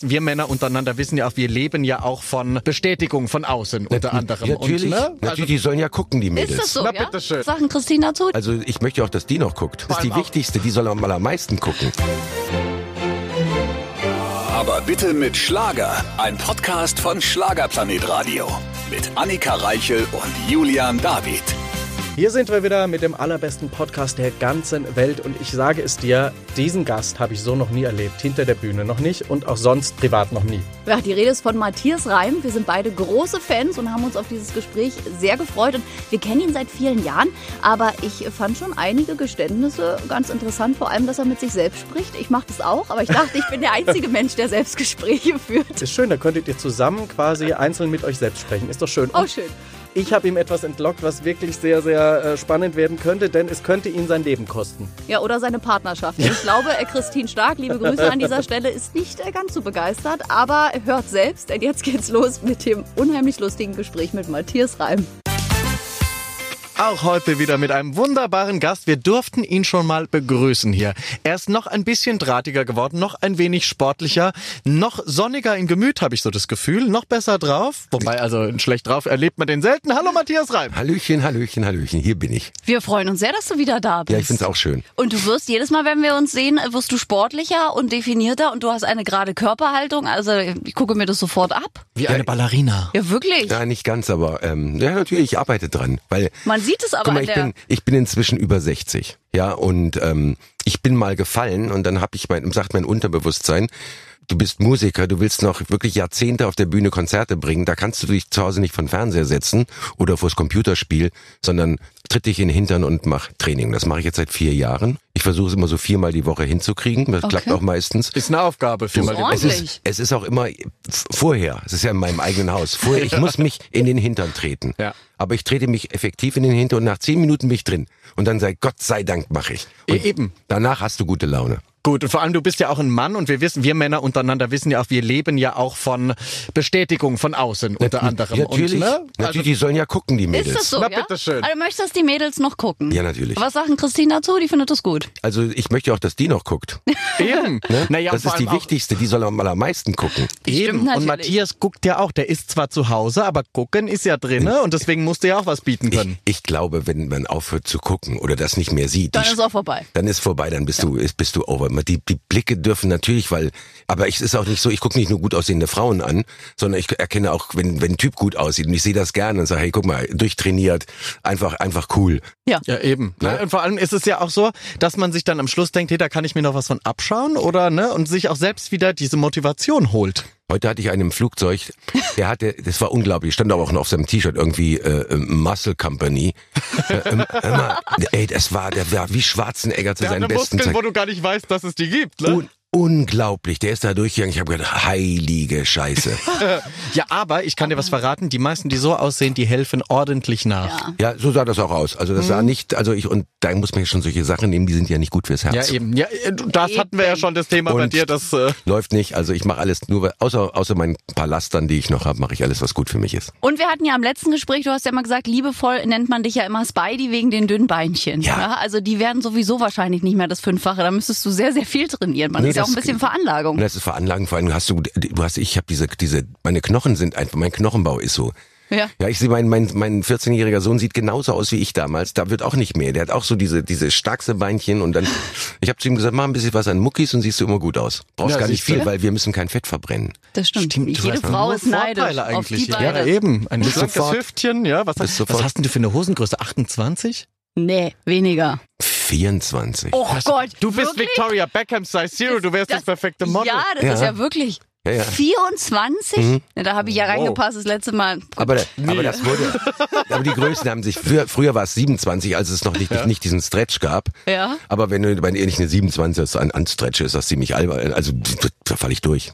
Wir Männer untereinander wissen ja auch, wir leben ja auch von Bestätigung von außen unter anderem. Natürlich, Und, ne? natürlich, Also, die sollen ja gucken, die Mädels. Ist das so, Na, ja? bitteschön. Was Sagen Christine dazu? Also ich möchte auch, dass die noch guckt. Das ist die auch- wichtigste, die soll am allermeisten gucken. Aber bitte mit Schlager. Ein Podcast von Schlagerplanet Radio. Mit Annika Reichel und Julian David. Hier sind wir wieder mit dem allerbesten Podcast der ganzen Welt und ich sage es dir, diesen Gast habe ich so noch nie erlebt, hinter der Bühne noch nicht und auch sonst privat noch nie. Ja, die Rede ist von Matthias Reim. Wir sind beide große Fans und haben uns auf dieses Gespräch sehr gefreut. Und wir kennen ihn seit vielen Jahren, aber ich fand schon einige Geständnisse ganz interessant, vor allem, dass er mit sich selbst spricht. Ich mache das auch, aber ich dachte, ich bin der einzige Mensch, der Selbstgespräche führt. Ist schön, da könntet ihr zusammen quasi einzeln mit euch selbst sprechen. Ist doch schön. Oh, schön. Ich habe ihm etwas entlockt, was wirklich sehr, sehr äh, spannend werden könnte, denn es könnte ihn sein Leben kosten. Ja, oder seine Partnerschaft. Ich glaube, äh, Christine Stark, liebe Grüße an dieser Stelle, ist nicht äh, ganz so begeistert, aber hört selbst, denn jetzt geht's los mit dem unheimlich lustigen Gespräch mit Matthias Reim. Auch heute wieder mit einem wunderbaren Gast. Wir durften ihn schon mal begrüßen hier. Er ist noch ein bisschen drahtiger geworden, noch ein wenig sportlicher, noch sonniger im Gemüt, habe ich so das Gefühl, noch besser drauf. Wobei, also schlecht drauf erlebt man den selten. Hallo Matthias Reim. Hallöchen, Hallöchen, Hallöchen, hier bin ich. Wir freuen uns sehr, dass du wieder da bist. Ja, ich find's auch schön. Und du wirst jedes Mal, wenn wir uns sehen, wirst du sportlicher und definierter und du hast eine gerade Körperhaltung. Also ich gucke mir das sofort ab. Wie eine Ballerina. Ja, wirklich. Ja, nicht ganz, aber ähm, ja, natürlich, ich arbeite dran. Weil, Man sieht es aber guck mal, ich bin, ich bin inzwischen über 60. Ja, und ähm, ich bin mal gefallen und dann hab ich mein, sagt mein Unterbewusstsein, du bist Musiker, du willst noch wirklich Jahrzehnte auf der Bühne Konzerte bringen, da kannst du dich zu Hause nicht von Fernseher setzen oder vors Computerspiel, sondern tritt dich in den Hintern und mach Training. Das mache ich jetzt seit vier Jahren. Ich versuche es immer so viermal die Woche hinzukriegen. Das Okay. klappt auch meistens. Ist eine Aufgabe für mal den ordentlich. Es ist, es ist auch immer vorher. Es ist ja in meinem eigenen Haus. Vorher, ich muss mich in den Hintern treten. Ja. Aber ich trete mich effektiv in den Hintern und nach zehn Minuten bin ich drin. Und dann sei Gott sei Dank mache ich. Und Eben. Danach hast du gute Laune. Gut, und vor allem du bist ja auch ein Mann und wir wissen, wir Männer untereinander wissen ja auch, wir leben ja auch von Bestätigung von außen unter anderem. Natürlich, Und, ne? natürlich, die sollen ja gucken, die Mädels. Ist das so, Na, ja? bitteschön. Also du möchtest, dass die Mädels noch gucken? Ja, natürlich. Was sagen Christine dazu? Die findet das gut. Also ich möchte auch, dass die noch guckt. Eben. Ne? Naja, das ist die wichtigste, die soll am allermeisten gucken. Eben. Und. Matthias guckt ja auch. Der ist zwar zu Hause, aber gucken ist ja drinne und deswegen musst du ja auch was bieten Ich, können. ich glaube, wenn man aufhört zu gucken oder das nicht mehr sieht, Dann ist auch vorbei. dann ist vorbei, dann bist du ist, bist du over. Die, die Blicke dürfen natürlich, weil, aber es ist auch nicht so, ich gucke nicht nur gut aussehende Frauen an, sondern ich erkenne auch, wenn, wenn ein Typ gut aussieht und ich sehe das gerne und sage, hey, guck mal, durchtrainiert, einfach, einfach cool. Ja. Ja, eben. Ne? Und vor allem ist es ja auch so, dass man sich dann am Schluss denkt, hey, da kann ich mir noch was von abschauen oder ne und sich auch selbst wieder diese Motivation holt. Heute hatte ich einen im Flugzeug, der hatte, das war unglaublich, stand aber auch noch auf seinem T-Shirt irgendwie äh, äh, Muscle Company. äh, immer, ey, das war, der war wie Schwarzenegger zu seinen besten Zeiten. du gar nicht weißt, dass es die gibt. Ne? Un unglaublich, der ist da durchgegangen. Ich habe gedacht, heilige Scheiße. Ja, aber ich kann dir was verraten, die meisten, die so aussehen, die helfen ordentlich nach. Ja. Ja, so sah das auch aus. Also das sah nicht, also ich, und da muss man ja schon solche Sachen nehmen, die sind ja nicht gut fürs Herz. Ja, eben. Ja, äh, das hatten wir ja schon das Thema bei Und- dir, das äh, Läuft nicht, also ich mache alles nur, außer, außer meinen paar Lastern, die ich noch habe, mache ich alles, was gut für mich ist. Und wir hatten ja am letzten Gespräch, du hast ja immer gesagt, liebevoll nennt man dich ja immer Spidey wegen den dünnen Beinchen. Ja. Also die werden sowieso wahrscheinlich nicht mehr das Fünffache. Da müsstest du sehr, sehr viel trainieren. Man Nee, ist ja auch ein bisschen Veranlagung. Das ist Veranlagen, vor allem hast du, du hast, ich habe diese, diese, meine Knochen sind einfach, mein Knochenbau ist so. Ja. Ja, ich sehe, mein, mein, mein 14-jähriger Sohn sieht genauso aus wie ich damals. Da wird auch nicht mehr. Der hat auch so diese, diese starkste Beinchen und dann, ich habe zu ihm gesagt, mach ein bisschen was an Muckis und siehst du immer gut aus. Brauchst Ja, gar nicht siehst du. viel, weil wir müssen kein Fett verbrennen. Das stimmt. Stimmt, du Jede Frau ist neidisch Vorteile auf die eigentlich. beiden. ja, eben. Ein Bis schlankes sofort. Hüftchen, ja. Was, was hast denn du für eine Hosengröße? 28? Nee, weniger. 24. Oh Gott. Du bist wirklich? Victoria Beckham Size Zero, du wärst das, perfekte Model. Ja, das Ja. ist ja wirklich. Ja, ja. 24? Ja, da habe ich ja Wow. reingepasst das letzte Mal. Aber, aber das wurde, aber die Größen haben sich, früher, früher war es 27, als es noch nicht, nicht diesen Stretch gab. Ja. Aber wenn du, wenn ihr nicht eine 27 an, an Stretch ist, das ziemlich albern, also, da falle ich durch.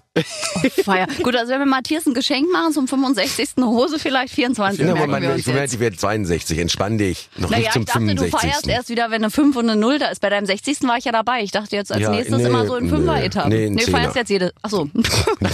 Feier. Gut, also wenn wir Matthias ein Geschenk machen zum 65. eine Hose vielleicht 24 Ja, Moment, wir ich jetzt. die wird 62, entspann dich. Noch Naja, nicht zum ich dachte, 65. du feierst erst wieder, wenn eine 5 und eine 0 da ist. Bei deinem 60. war ich ja dabei. Ich dachte jetzt als Ja, nächstes nee, immer so in nö. 5er-Etappen. Nee, du Zehner. feierst jetzt jede. Achso.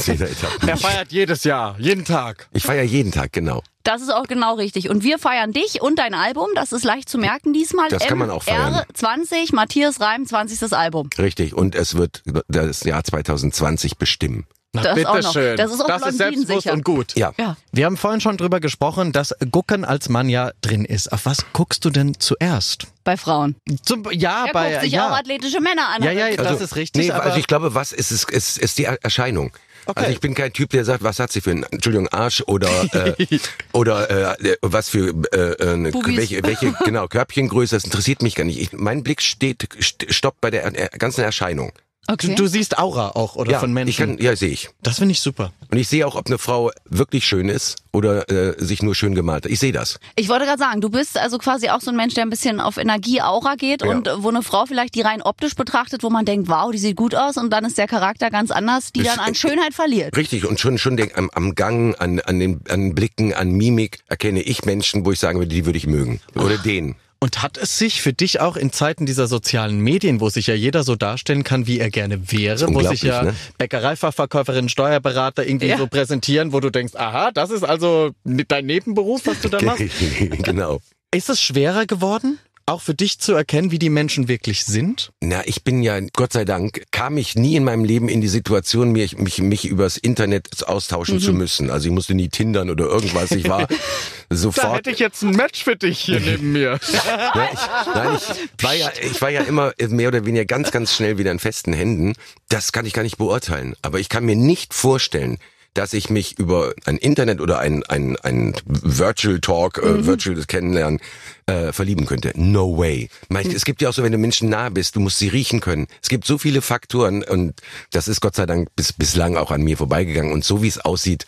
Jeder Etappe. Er feiert jedes Jahr, jeden Tag. Ich feiere jeden Tag, genau. Das ist auch genau richtig. Und wir feiern dich und dein Album. Das ist leicht zu merken diesmal. Das kann man auch feiern. R20, Matthias Reim, 20. Album. Richtig. Und es wird das Jahr 2020 bestimmen. Na, das auch noch. bitteschön. Das ist auch das ist selbstbewusst blondinensicher. und gut. Ja. Ja. Wir haben vorhin schon drüber gesprochen, dass Gucken als Mann ja drin ist. Auf was guckst du denn zuerst? Bei Frauen. Zum, ja, Er bei guckt sich ja. auch athletische Männer an. Ja, ja, das ist richtig. Nee, aber also ich glaube, was ist es ist, ist die Erscheinung. Okay. Also ich bin kein Typ, der sagt, was hat sie für einen, Entschuldigung, Arsch oder äh, oder äh, was für äh, Bubis. welche, welche genau Körbchengröße, das interessiert mich gar nicht. Ich, mein Blick steht st stoppt bei der ganzen Erscheinung. Okay. du, du siehst Aura auch oder ja, von Menschen. ich kann, ja, sehe ich. das finde ich super. Und ich sehe auch, ob eine Frau wirklich schön ist oder äh, sich nur schön gemalt hat. Ich sehe das. Ich wollte gerade sagen, du bist also quasi auch so ein Mensch, der ein bisschen auf Energie-Aura geht Ja. und äh, wo eine Frau vielleicht die rein optisch betrachtet, wo man denkt, wow, die sieht gut aus und dann ist der Charakter ganz anders, die Ist- dann an Schönheit verliert. Richtig, und schon schon den, am, am Gang, an, an den an Blicken, an Mimik erkenne ich Menschen, wo ich sagen würde, die würde ich mögen. Oder den. Und hat es sich für dich auch in Zeiten dieser sozialen Medien, wo sich ja jeder so darstellen kann, wie er gerne wäre, wo sich ja ne? Bäckereifachverkäuferin, Steuerberater irgendwie Ja. so präsentieren, wo du denkst, aha, das ist also dein Nebenberuf, was du da machst. genau. Ist es schwerer geworden, auch für dich zu erkennen, wie die Menschen wirklich sind? Na, ich bin ja, Gott sei Dank, kam ich nie in meinem Leben in die Situation, mich, mich, mich übers Internet austauschen Mhm. zu müssen. Also ich musste nie tindern oder irgendwas. Ich war Da sofort. hätte ich jetzt ein Match für dich hier neben mir. Ja, ich, nein, ich war ja, ich war ja immer mehr oder weniger ganz, ganz schnell wieder in festen Händen. Das kann ich gar nicht beurteilen. Aber ich kann mir nicht vorstellen, dass ich mich über ein Internet oder ein, ein, ein Virtual Talk, äh, Virtual Kennenlernen äh, verlieben könnte. No way. Mein, Es gibt ja auch so, wenn du Menschen nah bist, du musst sie riechen können. Es gibt so viele Faktoren und das ist Gott sei Dank bis, bislang auch an mir vorbeigegangen. Und so wie es aussieht,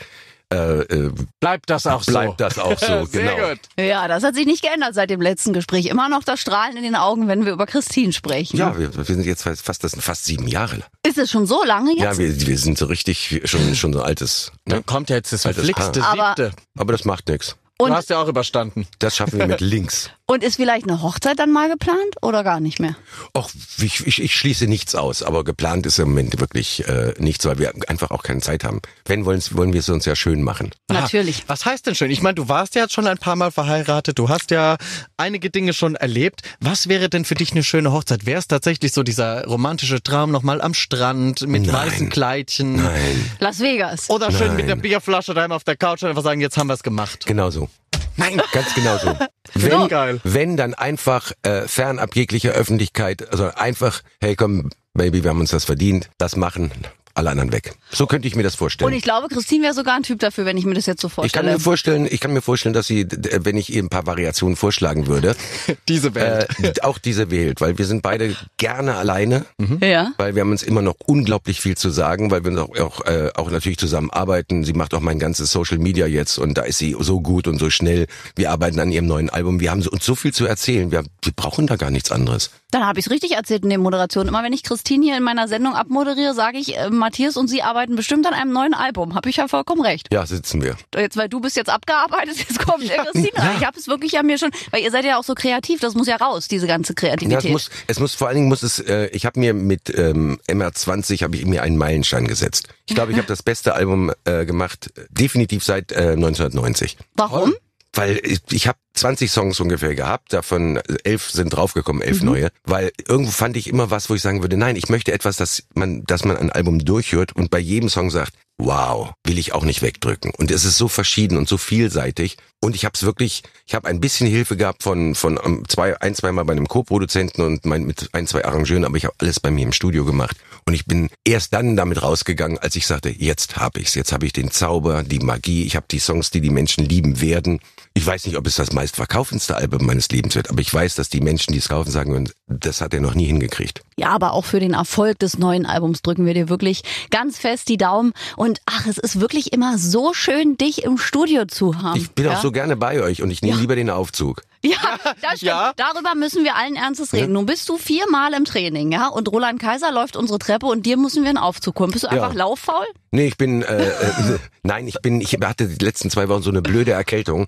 äh, äh, Bleibt das auch so? bleibt das auch so. Sehr genau. gut. Ja, das hat sich nicht geändert seit dem letzten Gespräch. Immer noch das Strahlen in den Augen, wenn wir über Christine sprechen. Ja, wir, wir sind jetzt fast, das sind fast sieben Jahre. Ist es schon so lange jetzt? Ja, wir, wir sind so richtig schon schon so altes. Dann Ne? kommt ja jetzt das verflixte siebte. Aber das macht nichts. Du hast ja auch überstanden. Das schaffen wir mit links. Und ist vielleicht eine Hochzeit dann mal geplant oder gar nicht mehr? Och, ich, ich, ich schließe nichts aus, aber geplant ist im Moment wirklich äh, nichts, weil wir einfach auch keine Zeit haben. Wenn wollen, wollen wir es uns ja schön machen. Natürlich. Aha. Was heißt denn schön? Ich meine, du warst ja jetzt schon ein paar Mal verheiratet, du hast ja einige Dinge schon erlebt. Was wäre denn für dich eine schöne Hochzeit? Wäre es tatsächlich so dieser romantische Traum nochmal am Strand mit Nein. weißen Kleidchen? Nein, Las Vegas. Oder schön Nein. mit der Bierflasche daheim auf der Couch und einfach sagen, jetzt haben wir es gemacht. genau so. Nein, ganz genau so. Wenn, geil. wenn dann einfach äh, fernab jeglicher Öffentlichkeit, also einfach, hey komm, Baby, wir haben uns das verdient, das machen, alle anderen weg. So könnte ich mir das vorstellen. Und ich glaube, Christine wäre sogar ein Typ dafür, wenn ich mir das jetzt so Ich kann vorstelle. mir vorstellen, ich kann mir vorstellen, dass sie, wenn ich ihr ein paar Variationen vorschlagen würde, Diese Welt. äh, auch diese wählt, weil wir sind beide gerne alleine, ja. weil wir haben uns immer noch unglaublich viel zu sagen, weil wir auch, auch, äh, auch natürlich zusammen arbeiten. Sie macht auch mein ganzes Social Media jetzt und da ist sie so gut und so schnell. Wir arbeiten an ihrem neuen Album. Wir haben uns so viel zu erzählen. Wir, wir brauchen da gar nichts anderes. Dann habe ich es richtig erzählt in der Moderation. Immer wenn ich Christine hier in meiner Sendung abmoderiere, sage ich, äh, Matthias und sie arbeiten bestimmt an einem neuen Album. Habe ich ja vollkommen recht. Ja, sitzen wir. Jetzt, weil du bist jetzt abgearbeitet, jetzt kommt ja, Christine. rein. Ich habe es wirklich an mir schon, weil ihr seid ja auch so kreativ, das muss ja raus, diese ganze Ja, Kreativität. es muss, es muss vor allen Dingen muss es. Äh, ich habe mir mit ähm, MR20 habe ich mir einen Meilenstein gesetzt. Ich glaube, ich habe das beste Album äh, gemacht, definitiv seit äh, 1990. Warum? Weil ich, ich habe 20 Songs ungefähr gehabt, davon elf sind draufgekommen, elf neue. Weil irgendwo fand ich immer was, wo ich sagen würde, nein, ich möchte etwas, dass man, dass man ein Album durchhört und bei jedem Song sagt, wow, will ich auch nicht wegdrücken. Und es ist so verschieden und so vielseitig. Und ich habe es wirklich, ich habe ein bisschen Hilfe gehabt von von ähm, zwei, ein, zweimal bei einem Co-Produzenten und mein, mit ein, zwei Arrangeuren, aber ich habe alles bei mir im Studio gemacht. Und ich bin erst dann damit rausgegangen, als ich sagte, jetzt habe ich's, jetzt habe ich den Zauber, die Magie, ich habe die Songs, die die Menschen lieben werden. Ich weiß nicht, ob es das meistverkaufendste Album meines Lebens wird, aber ich weiß, dass die Menschen, die es kaufen, sagen, würden, das hat er noch nie hingekriegt. Ja, aber auch für den Erfolg des neuen Albums drücken wir dir wirklich ganz fest die Daumen. Und ach, es ist wirklich immer so schön, dich im Studio zu haben. Ich bin ja? auch so gerne bei euch und ich nehme lieber den Aufzug. Ja, das stimmt. Ja. Darüber müssen wir allen Ernstes reden. Nun bist du viermal im Training, ja? Und Roland Kaiser läuft unsere Treppe und dir müssen wir einen Aufzug holen. Bist du einfach lauffaul? Nee, ich bin, äh, äh, nein, ich bin, ich hatte die letzten zwei Wochen so eine blöde Erkältung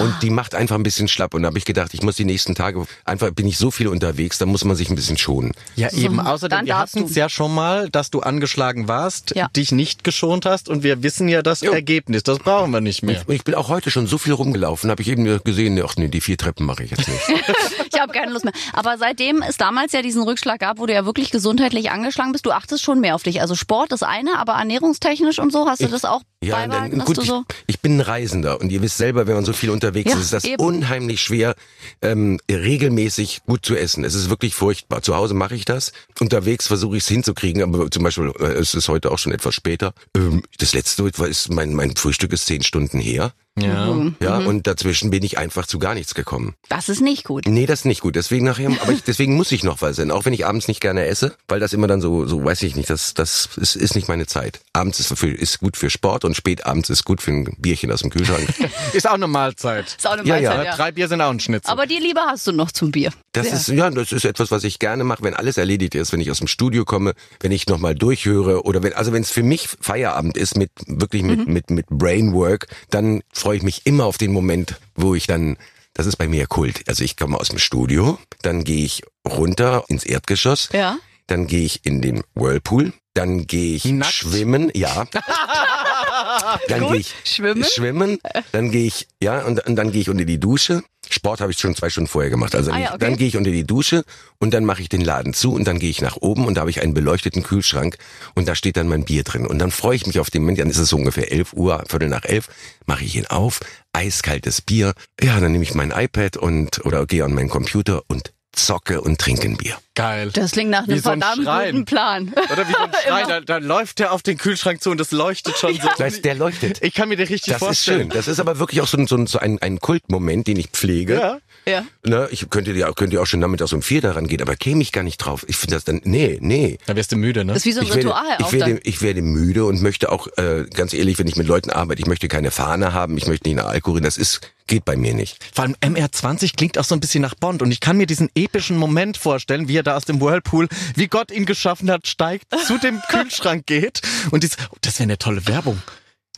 und die macht einfach ein bisschen schlapp und da habe ich gedacht, ich muss die nächsten Tage, einfach bin ich so viel unterwegs, da muss man sich ein bisschen schonen. Ja, eben. Außerdem, dann wir hatten es ja schon mal, dass du angeschlagen warst, Ja. dich nicht geschont hast und wir wissen ja das Ergebnis. Das brauchen wir nicht mehr. Und ich bin auch heute schon so viel rumgelaufen, habe ich eben gesehen, ach nee, die vier Treppen mache ich jetzt nicht. Habe keine Lust mehr. Aber seitdem es damals ja diesen Rückschlag gab, wo du ja wirklich gesundheitlich angeschlagen bist, du achtest schon mehr auf dich. Also Sport ist eine, aber ernährungstechnisch und so, hast du das auch Ja, dann, gut, so... ich, ich bin ein Reisender und ihr wisst selber, wenn man so viel unterwegs Ja, ist, ist das eben. unheimlich schwer, ähm, regelmäßig gut zu essen. Es ist wirklich furchtbar. Zu Hause mache ich das, unterwegs versuche ich es hinzukriegen, aber zum Beispiel, äh, es ist heute auch schon etwas später. Ähm, das letzte ist, mein, mein Frühstück ist zehn Stunden her. Ja. Ja, und dazwischen bin ich einfach zu gar nichts gekommen. Das ist nicht gut. Nee, das ist nicht gut. Deswegen nachher, aber ich, deswegen muss ich noch was essen, auch wenn ich abends nicht gerne esse, weil das immer dann so, so weiß ich nicht, das, das ist, ist nicht meine Zeit. Abends ist, für, ist gut für Sport und spät abends ist gut für ein Bierchen aus dem Kühlschrank. Ist auch eine Mahlzeit. Ist auch eine Ja, ja. Mahlzeit, ja. Drei Bier sind auch ein Schnitzel. Aber die Liebe hast du noch zum Bier. Das ist ja, das ist etwas, was ich gerne mache, wenn alles erledigt ist, wenn ich aus dem Studio komme, wenn ich nochmal durchhöre oder wenn, also wenn es für mich Feierabend ist mit wirklich mit mit mit Brainwork, dann freue ich mich immer auf den Moment, wo ich dann das ist bei mir Kult. Also ich komme aus dem Studio, dann gehe ich runter ins Erdgeschoss, Ja. dann gehe ich in den Whirlpool, dann gehe ich Nackt? schwimmen, ja. dann gehe ich Schwimmen? schwimmen, dann gehe ich, ja, und, und dann gehe ich unter die Dusche. Sport habe ich schon zwei Stunden vorher gemacht. Also Ah ja, okay. dann gehe ich unter die Dusche und dann mache ich den Laden zu und dann gehe ich nach oben und da habe ich einen beleuchteten Kühlschrank und da steht dann mein Bier drin. Und dann freue ich mich auf den Moment, dann ist es so ungefähr 11 Uhr, Viertel nach elf, mache ich ihn auf, eiskaltes Bier. Ja, dann nehme ich mein iPad und oder gehe an meinen Computer und zocke und trinke ein Bier. Geil. Das klingt nach einem so ein verdammt Schrein. guten Plan. Oder wie so ein Schrein, da, da läuft der auf den Kühlschrank zu und das leuchtet schon so. Das heißt, der leuchtet. Ich kann mir den richtig Das ist vorstellen. schön. Das ist aber wirklich auch so ein, so ein, so ein, ein Kultmoment, den ich pflege. Ja. Ja. Ne, ich könnte ja könnte ja auch schon nachmittags um vier daran gehen, aber käme ich gar nicht drauf. Ich finde das dann, nee, nee. Da wirst du müde, ne? Das ist wie so ein Ich werde, Ritual ich, auch werde, dann. ich werde müde und möchte auch, äh, ganz ehrlich, wenn ich mit Leuten arbeite, ich möchte keine Fahne haben, ich möchte nicht eine Alkohol, das ist, geht bei mir nicht. Vor allem MR20 klingt auch so ein bisschen nach Bond und ich kann mir diesen epischen Moment vorstellen, wie er da aus dem Whirlpool, wie Gott ihn geschaffen hat, steigt, zu dem Kühlschrank geht und dies, oh, das wäre eine tolle Werbung.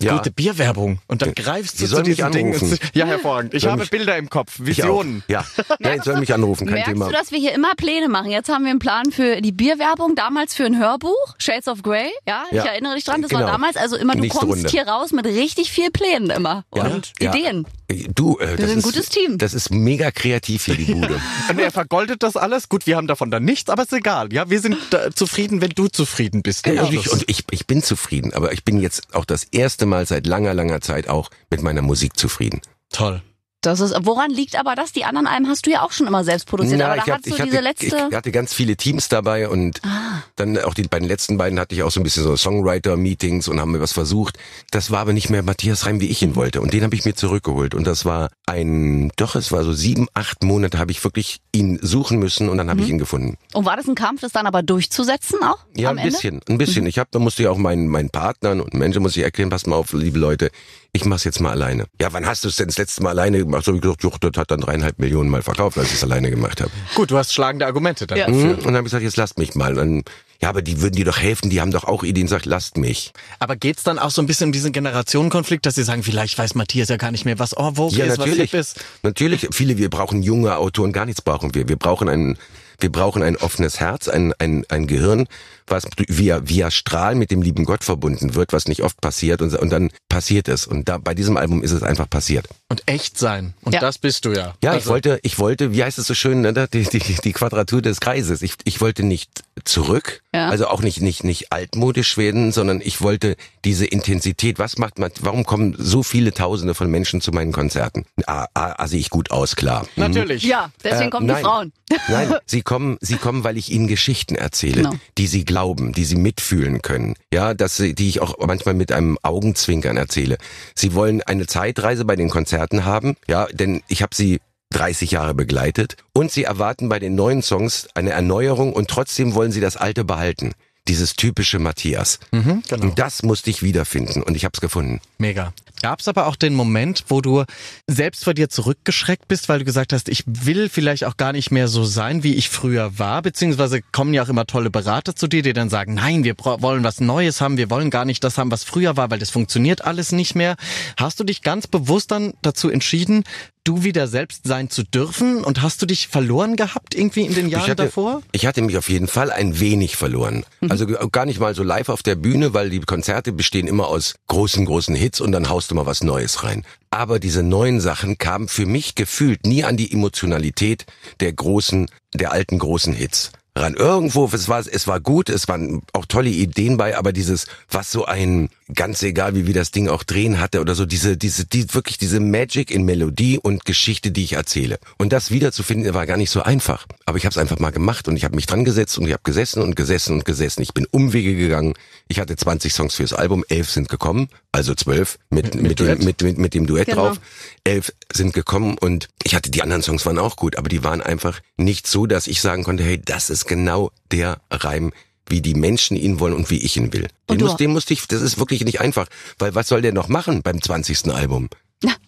Ja. Gute Bierwerbung. Und dann greifst Die du zu Dingen. anrufen. Ja, hervorragend. Ich Sollen habe mich- Bilder im Kopf, Visionen. Ja, ja ich soll mich anrufen, kein Merkst Thema. du, dass wir hier immer Pläne machen? Jetzt haben wir einen Plan für die Bierwerbung, damals für ein Hörbuch, Shades of Grey. Ja, Ja. ich erinnere dich dran, das Genau. war damals. Also immer, du Nächste kommst Runde. hier raus mit richtig viel Plänen immer Ja. und Ja. Ideen. Du, äh, das sind ein ist, gutes Team. Das ist mega kreativ hier, die Bude. Und er vergoldet das alles. Gut, wir haben davon dann nichts, aber ist egal. Ja, wir sind äh, zufrieden, wenn du zufrieden bist. Genau. Und, ich, und ich, ich bin zufrieden, aber ich bin jetzt auch das erste Mal seit langer, langer Zeit auch mit meiner Musik zufrieden. Toll. Das ist, woran liegt aber das? Die anderen Alben hast du ja auch schon immer selbst produziert, aber ich, da hab- hast du ich diese hatte, letzte. ich hatte ganz viele Teams dabei und Ah. dann auch die bei den letzten beiden hatte ich auch so ein bisschen so Songwriter-Meetings und haben mir was versucht. Das war aber nicht mehr Matthias Reim, wie ich ihn wollte. Und den habe ich mir zurückgeholt. Und das war ein, doch, es war so sieben, acht Monate habe ich wirklich ihn suchen müssen und dann Mhm. habe ich ihn gefunden. und war das ein Kampf, das dann aber durchzusetzen auch? Ja, ein Ende? bisschen, ein bisschen. Ich habe, da musste ja auch meinen meinen Partnern und Menschen muss ich erklären, passt mal auf, liebe Leute, ich mach's jetzt mal alleine. Ja, wann hast du es denn das letzte Mal alleine gemacht? So hab ich gesagt, joch, das hat dann dreieinhalb Millionen Mal verkauft, als ich es alleine gemacht habe. Gut, du hast schlagende Argumente dann. Ja. Mhm. Und dann habe ich gesagt, jetzt lasst mich mal. Dann, ja, aber die würden dir doch helfen, die haben doch auch Ideen, sagt, lasst mich. Aber geht's dann auch so ein bisschen um diesen Generationenkonflikt, dass sie sagen, vielleicht weiß Matthias ja gar nicht mehr, was oh, Vogue Ja, ist, was natürlich. hip ist. Natürlich, viele, wir brauchen junge Autoren, gar nichts brauchen wir. Wir brauchen ein, wir brauchen ein offenes Herz, ein, ein, ein Gehirn, was via, via Strahl mit dem lieben Gott verbunden wird, was nicht oft passiert und, und dann passiert es. Und da, bei diesem Album ist es einfach passiert. Und echt sein. Und Ja. das bist du ja. Ja, ich Also, wollte, ich wollte, wie heißt es so schön, ne, die, die, die Quadratur des Kreises. Ich, ich wollte nicht zurück, Ja. also auch nicht, nicht, nicht altmodisch werden, sondern ich wollte diese Intensität. Was macht man, warum kommen so viele Tausende von Menschen zu meinen Konzerten? Ah, ah, ah sehe ich gut aus, klar. Mhm. Natürlich. Ja, deswegen Äh, kommen nein. die Frauen. Nein, sie kommen, sie kommen, weil ich ihnen Geschichten erzähle, Genau. die sie glauben, die sie mitfühlen können. Ja, dass sie, die ich auch manchmal mit einem Augenzwinkern erzähle. Sie wollen eine Zeitreise bei den Konzerten haben, ja, denn ich habe sie 30 Jahre begleitet und sie erwarten bei den neuen Songs eine Erneuerung und trotzdem wollen sie das alte behalten. Dieses typische Matthias. Mhm, genau. Und das musste ich wiederfinden und ich habe es gefunden. Mega. Gab's aber auch den Moment, wo du selbst vor dir zurückgeschreckt bist, weil du gesagt hast, ich will vielleicht auch gar nicht mehr so sein, wie ich früher war, beziehungsweise kommen ja auch immer tolle Berater zu dir, die dann sagen, nein, wir wollen was Neues haben, wir wollen gar nicht das haben, was früher war, weil das funktioniert alles nicht mehr. Hast du dich ganz bewusst dann dazu entschieden, du wieder selbst sein zu dürfen? Und hast du dich verloren gehabt irgendwie in den Jahren ich hatte, davor? Ich hatte mich auf jeden Fall ein wenig verloren. Mhm. Also gar nicht mal so live auf der Bühne, weil die Konzerte bestehen immer aus großen, großen Hits und dann haust du mal was Neues rein. Aber diese neuen Sachen kamen für mich gefühlt nie an die Emotionalität der großen, der alten großen Hits ran. Irgendwo, es war, es war gut, es waren auch tolle Ideen bei, aber dieses, was so ein, ganz egal wie wir das Ding auch drehen hatte oder so, diese, diese, die, wirklich diese Magic in Melodie und Geschichte, die ich erzähle. Und das wiederzufinden, war gar nicht so einfach. Aber ich habe es einfach mal gemacht und ich habe mich dran gesetzt und ich habe gesessen und gesessen und gesessen. Ich bin Umwege gegangen. Ich hatte 20 Songs fürs Album, elf sind gekommen, also zwölf mit, mit, mit, dem, mit, mit, mit dem Duett Genau. drauf. Elf sind gekommen und ich hatte, die anderen Songs waren auch gut, aber die waren einfach nicht so, dass ich sagen konnte, hey, das ist genau der Reim, wie die Menschen ihn wollen und wie ich ihn will. Und Den, muss, den musste ich, das ist wirklich nicht einfach, weil was soll der noch machen beim 20. Album?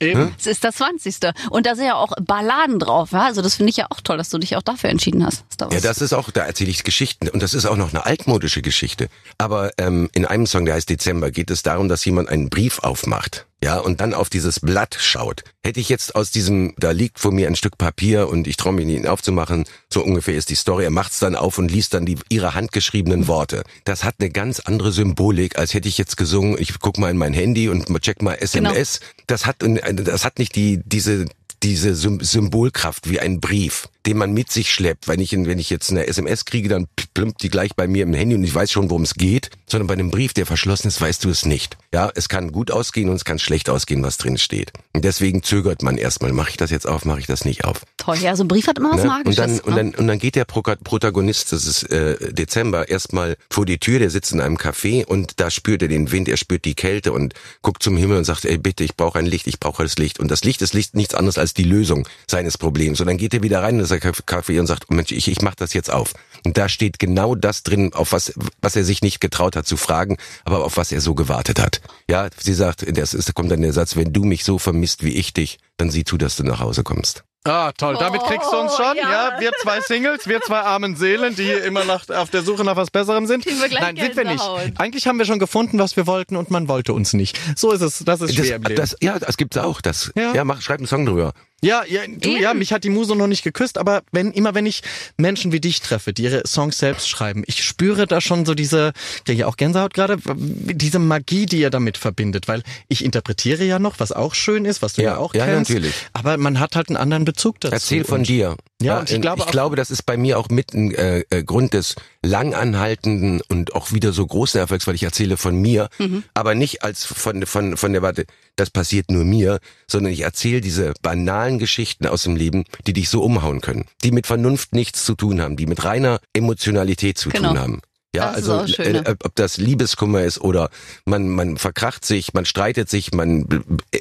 Eben. Es ist das 20. Und da sind ja auch Balladen drauf. Ja? Also das finde ich ja auch toll, dass du dich auch dafür entschieden hast. Da Ja, das ist auch, da erzähle ich Geschichten und das ist auch noch eine altmodische Geschichte. Aber ähm, in einem Song, der heißt Dezember, geht es darum, dass jemand einen Brief aufmacht. Ja, und dann auf dieses Blatt schaut. Hätte ich jetzt aus diesem, da liegt vor mir ein Stück Papier und ich traue mich nicht ihn aufzumachen, so ungefähr ist die Story. Er macht's dann auf und liest dann die ihre handgeschriebenen Worte. Das hat eine ganz andere Symbolik, als hätte ich jetzt gesungen, ich guck mal in mein Handy und check mal SMS. Das hat das hat nicht die diese diese Sym- Symbolkraft wie ein Brief, den man mit sich schleppt. Wenn ich, wenn ich jetzt eine SMS kriege, dann plümpt die gleich bei mir im Handy und ich weiß schon, worum es geht. Sondern bei einem Brief, der verschlossen ist, weißt du es nicht. Ja, es kann gut ausgehen und es kann schlecht ausgehen, was drin steht. Deswegen zögert man erstmal. Mache ich das jetzt auf, mache ich das nicht auf. Toll, ja, so ein Brief hat immer was Ne? Magisches. Und dann, und ne? dann, und dann geht der Pro Protagonist, das ist äh, Dezember, erstmal vor die Tür, der sitzt in einem Café und da spürt er den Wind, er spürt die Kälte und guckt zum Himmel und sagt, ey bitte, ich brauche ein Licht, ich brauche das Licht. Und das Licht ist Licht nichts anderes als die Lösung seines Problems. Und dann geht er wieder rein in das Café und sagt, Mensch, ich, ich mach das jetzt auf. Und da steht genau das drin, auf was, was er sich nicht getraut hat zu fragen, aber auf was er so gewartet hat. Ja, sie sagt, das ist, da kommt dann der Satz, wenn du mich so vermisst wie ich dich, dann sieh zu, dass du nach Hause kommst. Ah, toll. Damit kriegst du uns schon. Oh, Ja. ja. wir zwei Singles, wir zwei armen Seelen, die immer nach, auf der Suche nach was Besserem sind. Nein, sind wir nicht. Eigentlich haben wir schon gefunden, was wir wollten und man wollte uns nicht. So ist es. Das ist schwer im Das, Leben. das, ja, das gibt's auch. Das, Ja. ja, mach, schreib einen Song drüber. Ja, ja, du, ja, mich hat die Muse noch nicht geküsst, aber wenn, immer wenn ich Menschen wie dich treffe, die ihre Songs selbst schreiben, ich spüre da schon so diese, ja, ja auch Gänsehaut gerade, diese Magie, die ihr damit verbindet, weil ich interpretiere ja noch, was auch schön ist, was du ja, Ja, auch ja, kennst. natürlich. Aber man hat halt einen anderen Bezug dazu. Erzähl von Und- dir. Ja, und ich glaube ich auch- glaube, das ist bei mir auch mit ein äh, äh, Grund des langanhaltenden und auch wieder so großen Erfolgs, weil ich erzähle von mir, Mhm. aber nicht als von von von der Warte, das passiert nur mir, sondern ich erzähle diese banalen Geschichten aus dem Leben, die dich so umhauen können, die mit Vernunft nichts zu tun haben, die mit reiner Emotionalität zu Genau. tun haben. Ja, Das also das Schöne. äh, ob das Liebeskummer ist oder man man verkracht sich, man streitet sich, man äh,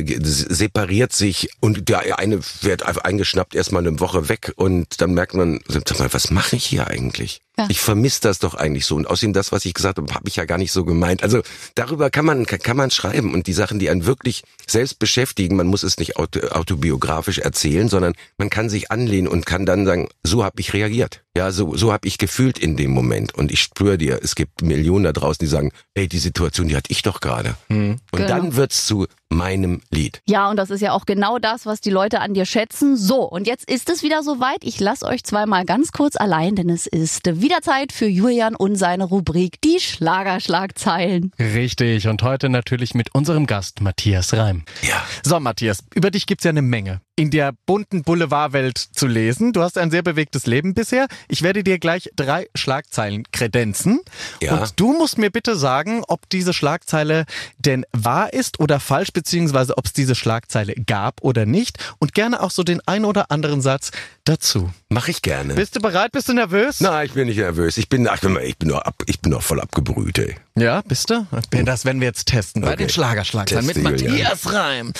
äh, separiert sich und der eine wird einfach eingeschnappt erstmal eine Woche weg und dann merkt man, sag mal, was mache ich hier eigentlich? Ja. Ich vermisse das doch eigentlich so und außerdem das, was ich gesagt habe, habe ich ja gar nicht so gemeint. Also darüber kann man kann man schreiben und die Sachen, die einen wirklich selbst beschäftigen, man muss es nicht auto, autobiografisch erzählen, sondern man kann sich anlehnen und kann dann sagen, so habe ich reagiert. Ja, so so habe ich gefühlt in dem Moment und ich spüre dir, es gibt Millionen da draußen, die sagen, ey, die Situation, die hatte ich doch gerade. Und Genau. dann wird's zu meinem Lied. Ja, und das ist ja auch genau das, was die Leute an dir schätzen. So, und jetzt ist es wieder soweit. Ich lasse euch zweimal ganz kurz allein, denn es ist wieder Zeit für Julian und seine Rubrik Die Schlagerschlagzeilen. Richtig, und heute natürlich mit unserem Gast Matthias Reim. Ja. So, Matthias, über dich gibt's ja eine Menge in der bunten Boulevardwelt zu lesen. Du hast ein sehr bewegtes Leben bisher. Ich werde dir gleich drei Schlagzeilen kredenzen. Ja. Und du musst mir bitte sagen, ob diese Schlagzeile denn wahr ist oder falsch, beziehungsweise ob es diese Schlagzeile gab oder nicht. Und gerne auch so den ein oder anderen Satz dazu. Mach ich gerne. Bist du bereit? Bist du nervös? Na, ich bin nicht nervös. Ich bin, ach, ich bin, noch ab, ich bin noch voll abgebrüht, ey. Ja, bist du? Das werden wir jetzt testen bei Okay. den Schlagerschlagzeilen mit. Matthias Reim.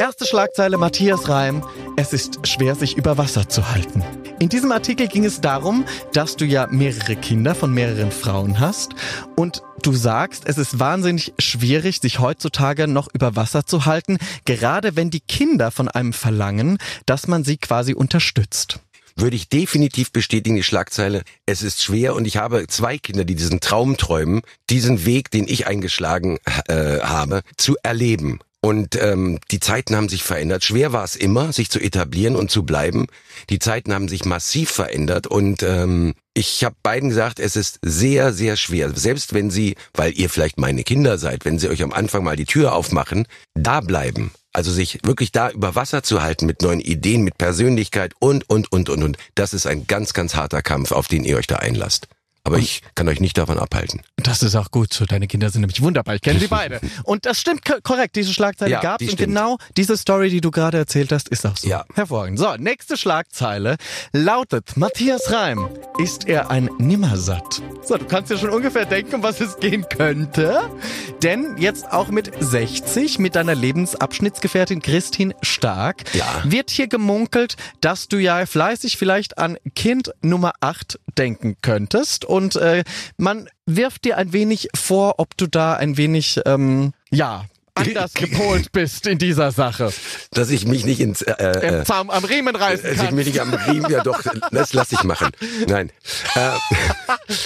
Erste Schlagzeile Matthias Reim. Es ist schwer, sich über Wasser zu halten. In diesem Artikel ging es darum, dass du ja mehrere Kinder von mehreren Frauen hast und du sagst, es ist wahnsinnig schwierig, sich heutzutage noch über Wasser zu halten, gerade wenn die Kinder von einem verlangen, dass man sie quasi unterstützt. Würde ich definitiv bestätigen, die Schlagzeile. Es ist schwer und ich habe zwei Kinder, die diesen Traum träumen, diesen Weg, den ich eingeschlagen äh, habe, zu erleben. Und ähm, die Zeiten haben sich verändert. Schwer war es immer, sich zu etablieren und zu bleiben. Die Zeiten haben sich massiv verändert und ähm, ich habe beiden gesagt, es ist sehr, sehr schwer. Selbst wenn sie, weil ihr vielleicht meine Kinder seid, wenn sie euch am Anfang mal die Tür aufmachen, da bleiben. Also sich wirklich da über Wasser zu halten mit neuen Ideen, mit Persönlichkeit und, und, und, und, und. Das ist ein ganz, ganz harter Kampf, auf den ihr euch da einlasst. Aber Und- ich kann euch nicht davon abhalten. Das ist auch gut so. Deine Kinder sind nämlich wunderbar. Ich kenne sie beide. Und das stimmt ko- korrekt. Diese Schlagzeile Ja, gab's die und stimmt. genau diese Story, die du gerade erzählt hast, ist auch so. Ja. Hervorragend. So, nächste Schlagzeile lautet, Matthias Reim, ist er ein Nimmersatt? So, du kannst dir schon ungefähr denken, um was es gehen könnte. Denn jetzt auch mit 60, mit deiner Lebensabschnittsgefährtin Christine Stark, Ja. wird hier gemunkelt, dass du ja fleißig vielleicht an Kind Nummer 8 denken könntest. Und äh, man wirft dir ein wenig vor, ob du da ein wenig, ähm, ja, anders gepolt bist in dieser Sache. Dass ich mich nicht ins äh, Im äh, Zaum am Riemen reißen dass ich mich nicht am Riemen, ja doch, das lass ich machen. Nein. Äh,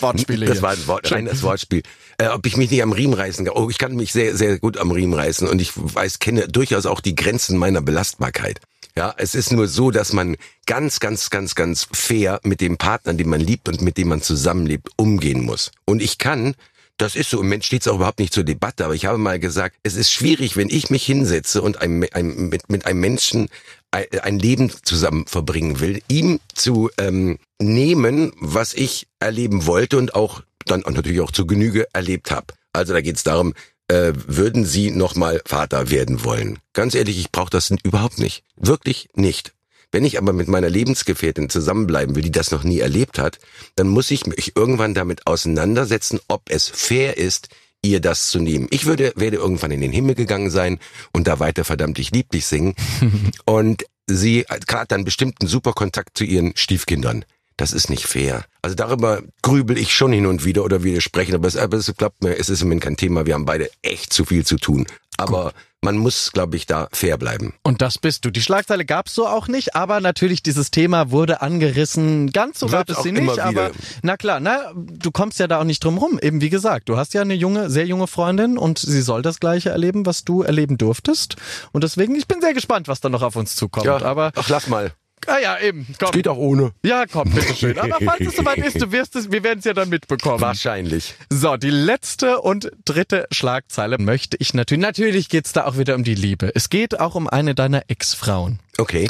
Wortspiele Das hier. war ein Wort, reines Wortspiel. Äh, ob ich mich nicht am Riemen reißen kann. Oh, ich kann mich sehr, sehr gut am Riemen reißen und ich weiß, kenne durchaus auch die Grenzen meiner Belastbarkeit. Ja, es ist nur so, dass man ganz, ganz, ganz, ganz fair mit dem Partner, den man liebt und mit dem man zusammenlebt, umgehen muss. Und ich kann, das ist so, im Mensch steht es auch überhaupt nicht zur Debatte, aber ich habe mal gesagt, es ist schwierig, wenn ich mich hinsetze und ein, ein, mit, mit einem Menschen ein, Leben zusammen verbringen will, ihm zu ähm, nehmen, was ich erleben wollte und auch dann auch natürlich auch zu Genüge erlebt habe. Also da geht es darum, äh, würden Sie nochmal Vater werden wollen? Ganz ehrlich, ich brauche das überhaupt nicht. Wirklich nicht. Wenn ich aber mit meiner Lebensgefährtin zusammenbleiben will, die das noch nie erlebt hat, dann muss ich mich irgendwann damit auseinandersetzen, ob es fair ist, ihr das zu nehmen. Ich würde, werde irgendwann in den Himmel gegangen sein und da weiter verdammt ich lieb dich singen. und sie hat dann bestimmt einen super Kontakt zu ihren Stiefkindern. Das ist nicht fair. Also darüber grübel ich schon hin und wieder oder widersprechen, aber es, aber es klappt mir, es ist im Moment kein Thema. Wir haben beide echt zu viel zu tun. Aber man muss, glaube ich, da fair bleiben. Und das bist du. Die Schlagzeile gab's so auch nicht, aber natürlich dieses Thema wurde angerissen. Ganz so gab es sie nicht, aber wieder. na klar, na, du kommst ja da auch nicht drum rum. Eben wie gesagt, du hast ja eine junge, sehr junge Freundin und sie soll das gleiche erleben, was du erleben durftest. Und deswegen, ich bin sehr gespannt, was da noch auf uns zukommt. Aber, ach, lass mal. Ah ja, eben, komm. Geht auch ohne. Ja, komm, bitteschön. Aber falls es soweit ist, du wirst es, wir werden es ja dann mitbekommen. Wahrscheinlich. So, die letzte und dritte Schlagzeile möchte ich natürlich. Natürlich geht's da auch wieder um die Liebe. Es geht auch um eine deiner Ex-Frauen. Okay.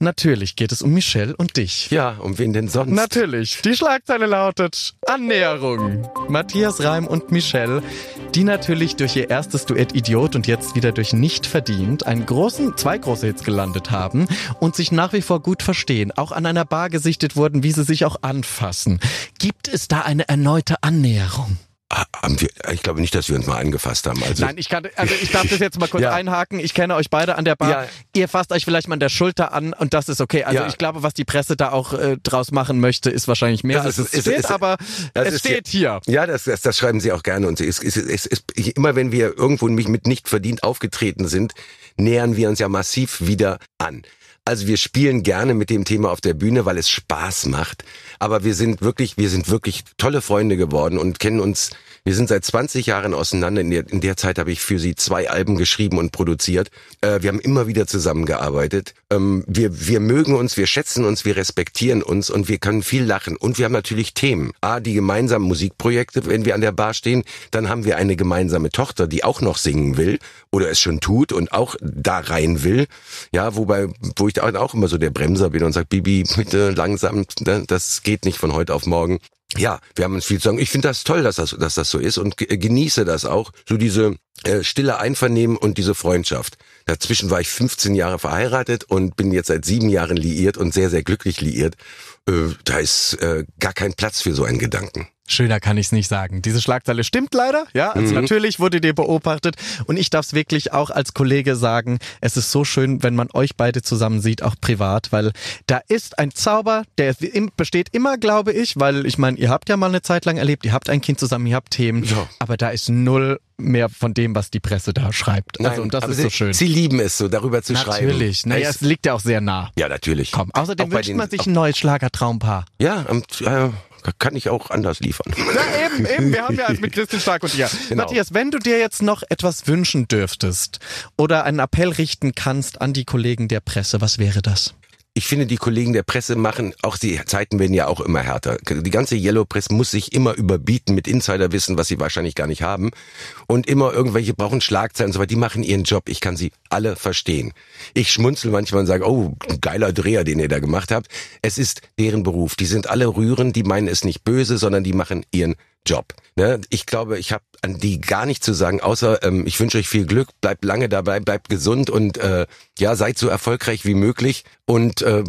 Natürlich geht es um Michelle und dich. Ja, um wen denn sonst? Natürlich. Die Schlagzeile lautet Annäherung. Matthias Reim und Michelle, die natürlich durch ihr erstes Duett Idiot und jetzt wieder durch Nicht verdient einen großen, zwei große Hits gelandet haben und sich nach wie vor gut verstehen, auch an einer Bar gesichtet wurden, wie sie sich auch anfassen. Gibt es da eine erneute Annäherung? Haben wir, ich glaube nicht, dass wir uns mal angefasst haben. Also Nein, ich kann, also ich darf das jetzt mal kurz Ja. einhaken. Ich kenne euch beide an der Bar. Ja. Ihr fasst euch vielleicht mal an der Schulter an und das ist okay. Also Ja. ich glaube, was die Presse da auch äh, draus machen möchte, ist wahrscheinlich mehr Das als ist- es ist- steht, ist- aber das es steht hier. Ja, das, das, das schreiben sie auch gerne. Und es, es, es, es, immer wenn wir irgendwo mich mit nicht verdient aufgetreten sind, nähern wir uns ja massiv wieder an. Also wir spielen gerne mit dem Thema auf der Bühne, weil es Spaß macht. Aber wir sind wirklich, wir sind wirklich tolle Freunde geworden und kennen uns. Wir sind seit 20 Jahren auseinander. In der, in der Zeit habe ich für sie zwei Alben geschrieben und produziert. Äh, wir haben immer wieder zusammengearbeitet. Ähm, wir, wir mögen uns, wir schätzen uns, wir respektieren uns und wir können viel lachen. Und wir haben natürlich Themen. A, die gemeinsamen Musikprojekte, wenn wir an der Bar stehen. Dann haben wir eine gemeinsame Tochter, die auch noch singen will oder es schon tut und auch da rein will. Ja, wobei, wo ich auch immer so der Bremser bin und sage, Bibi, bitte langsam, das geht nicht von heute auf morgen. Ja, wir haben uns viel zu sagen. Ich finde das toll, dass das, dass das so ist und ge- genieße das auch. So diese äh, stille Einvernehmen und diese Freundschaft. Dazwischen war ich 15 Jahre verheiratet und bin jetzt seit sieben Jahren liiert und sehr, sehr glücklich liiert. Äh, da ist äh, gar kein Platz für so einen Gedanken. Schöner kann ich es nicht sagen. Diese Schlagzeile stimmt leider. Ja, also Mhm. natürlich wurde die beobachtet. Und ich darf es wirklich auch als Kollege sagen, es ist so schön, wenn man euch beide zusammen sieht, auch privat, weil da ist ein Zauber, der besteht immer, glaube ich, weil ich meine, ihr habt ja mal eine Zeit lang erlebt, ihr habt ein Kind zusammen, ihr habt Themen, Ja. aber da ist null mehr von dem, was die Presse da schreibt. also, und das ist sie, so schön. Sie lieben es, so darüber zu schreiben. Natürlich. Naja, Es- es liegt ja auch sehr nah. ja, natürlich. Komm, außerdem Auch wünscht den- man sich ein neues Schlagertraumpaar. Ja, am, äh, kann ich auch anders liefern. Ja, eben, eben. Wir haben ja mit Christian Stark und dir. Genau. Matthias, wenn du dir jetzt noch etwas wünschen dürftest oder einen Appell richten kannst an die Kollegen der Presse, was wäre das? Ich finde, die Kollegen der Presse machen, auch die Zeiten werden ja auch immer härter. Die ganze Yellow Press muss sich immer überbieten mit Insiderwissen, was sie wahrscheinlich gar nicht haben. Und immer irgendwelche brauchen Schlagzeilen und so weiter. Die machen ihren Job. Ich kann sie alle verstehen. Ich schmunzel manchmal und sage, oh, geiler Dreher, den ihr da gemacht habt. Es ist deren Beruf. Die sind alle rührend, die meinen es nicht böse, sondern die machen ihren Job. Ne? Ich glaube, ich habe an die gar nicht zu sagen, außer ähm, ich wünsche euch viel Glück, bleibt lange dabei, bleibt gesund und äh, ja, seid so erfolgreich wie möglich und äh,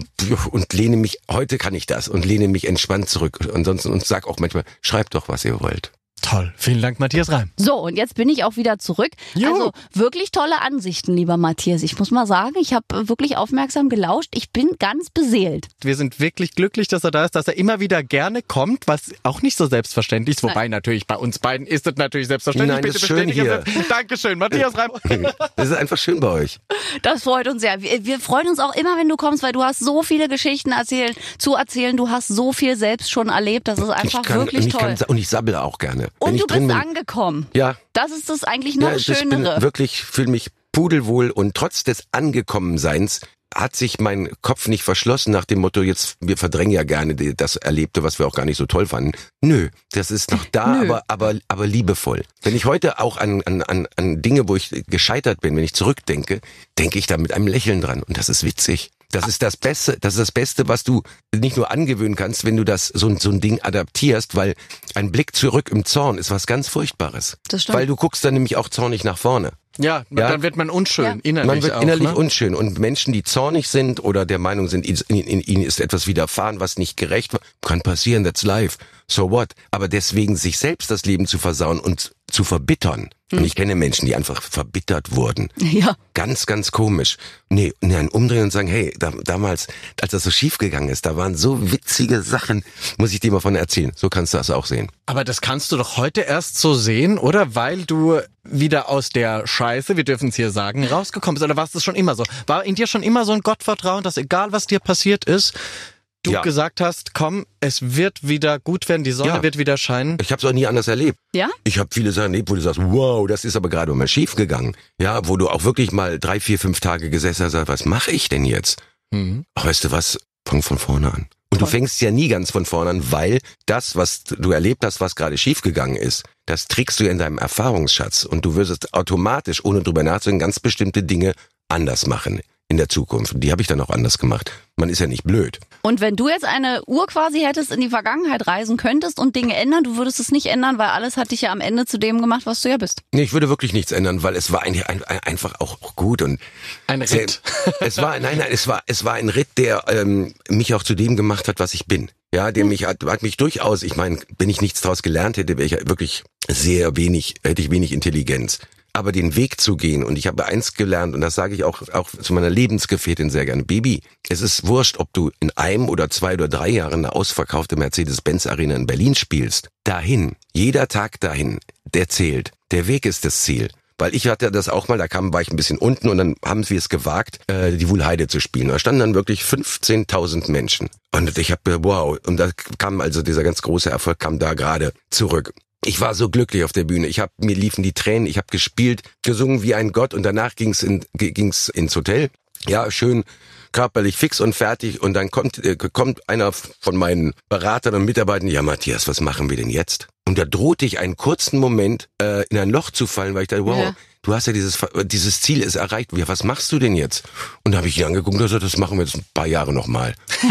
und lehne mich, heute kann ich das und lehne mich entspannt zurück. Ansonsten und sag auch manchmal, schreibt doch, was ihr wollt. Toll. Vielen Dank, Matthias Reim. So, und jetzt bin ich auch wieder zurück. Jo. Also wirklich tolle Ansichten, lieber Matthias. Ich muss mal sagen, ich habe wirklich aufmerksam gelauscht. Ich bin ganz beseelt. Wir sind wirklich glücklich, dass er da ist, dass er immer wieder gerne kommt, was auch nicht so selbstverständlich ist. Wobei natürlich bei uns beiden ist es natürlich selbstverständlich. Nein, Bitte ist schön hier. Es. Dankeschön, Matthias Reim. Das ist einfach schön bei euch. Das freut uns sehr. Wir, wir freuen uns auch immer, wenn du kommst, weil du hast so viele Geschichten erzählen, zu erzählen. Du hast so viel selbst schon erlebt. Das ist einfach ich kann, wirklich und ich toll. Kann, und ich sabbel auch gerne. Wenn und ich du bist angekommen. Ja, Das ist das eigentlich noch ja, ich bin Schönere. wirklich, fühle mich pudelwohl und trotz des Angekommenseins hat sich mein Kopf nicht verschlossen nach dem Motto, jetzt, wir verdrängen ja gerne das Erlebte, was wir auch gar nicht so toll fanden. Nö, das ist noch da, Nö. aber, aber, aber liebevoll. Wenn ich heute auch an, an, an, an Dinge, wo ich gescheitert bin, wenn ich zurückdenke, denke ich da mit einem Lächeln dran. Und das ist witzig. Das ist das Beste, das ist das Beste, was du nicht nur angewöhnen kannst, wenn du das, so, ein- so ein Ding adaptierst, weil ein Blick zurück im Zorn ist was ganz Furchtbares. Das stimmt. Weil du guckst dann nämlich auch zornig nach vorne. Ja, Ja. dann wird man unschön, Ja. innerlich Man wird auch, innerlich ne? unschön und Menschen, die zornig sind oder der Meinung sind, in, in, in ihnen ist etwas widerfahren, was nicht gerecht war, kann passieren, that's life. So what? Aber deswegen sich selbst das Leben zu versauen und zu verbittern. Und ich kenne Menschen, die einfach verbittert wurden. ja. Ganz, ganz komisch. Nee, nee, ein Umdrehen und sagen, hey, da, damals, als das so schief gegangen ist, da waren so witzige Sachen, muss ich dir mal von erzählen. So kannst du das auch sehen. Aber das kannst du doch heute erst so sehen, oder? Weil du wieder aus der Scheiße, wir dürfen es hier sagen, rausgekommen bist. Oder war es das schon immer so? War in dir schon immer so ein Gottvertrauen, dass egal was dir passiert ist, du Ja. gesagt hast, komm, es wird wieder gut werden, die Sonne Ja. wird wieder scheinen? Ich habe es auch nie anders erlebt. Ja? Ich habe viele Sachen erlebt, wo du sagst, wow, das ist aber gerade mal schief gegangen. Ja, wo du auch wirklich mal drei, vier, fünf Tage gesessen hast, und sagst, was mache ich denn jetzt? Mhm. Ach, weißt du was? Fang von vorne an. Und du fängst ja nie ganz von vorne an, weil das, was du erlebt hast, was gerade schiefgegangen ist, das trägst du in deinem Erfahrungsschatz. Und du wirst automatisch, ohne drüber nachzudenken, ganz bestimmte Dinge anders machen in der Zukunft. Und die habe ich dann auch anders gemacht. Man ist ja nicht blöd. Und wenn du jetzt eine Uhr quasi hättest, in die Vergangenheit reisen könntest und Dinge ändern, du würdest es nicht ändern, weil alles hat dich ja am Ende zu dem gemacht, was du ja bist. Nee, ich würde wirklich nichts ändern, weil es war ein, ein, ein, einfach auch, auch gut und Ein sehr- Ritt. es war nein, nein, es war es war ein Ritt, der ähm, mich auch zu dem gemacht hat, was ich bin. Ja, der mich hat, hat mich durchaus, ich meine, wenn ich nichts daraus gelernt hätte, wäre ich ja wirklich sehr wenig, hätte ich wenig Intelligenz. Aber den Weg zu gehen, und ich habe eins gelernt, und das sage ich auch, auch zu meiner Lebensgefährtin sehr gerne, Baby, es ist wurscht, ob du in einem oder zwei oder drei Jahren eine ausverkaufte Mercedes-Benz-Arena in Berlin spielst. Dahin, jeder Tag dahin, der zählt. Der Weg ist das Ziel. Weil ich hatte das auch mal, da kam, war ich ein bisschen unten und dann haben wir es gewagt, äh, die Wuhlheide zu spielen. Da standen dann wirklich 15.000 Menschen. Und ich habe, wow, und da kam also dieser ganz große Erfolg kam da gerade zurück. Ich war so glücklich auf der Bühne. Ich hab, mir liefen die Tränen. Ich habe gespielt, gesungen wie ein Gott und danach ging's in, ging's ins Hotel. Ja, schön körperlich fix und fertig und dann kommt äh, kommt einer von meinen Beratern und Mitarbeitern, ja Matthias, was machen wir denn jetzt? Und da drohte ich einen kurzen Moment äh, in ein Loch zu fallen, weil ich dachte, wow, Ja. Du hast ja dieses dieses Ziel ist erreicht. Ja, was machst du denn jetzt? Und da habe ich ihn angeguckt und gesagt, das machen wir jetzt ein paar Jahre nochmal.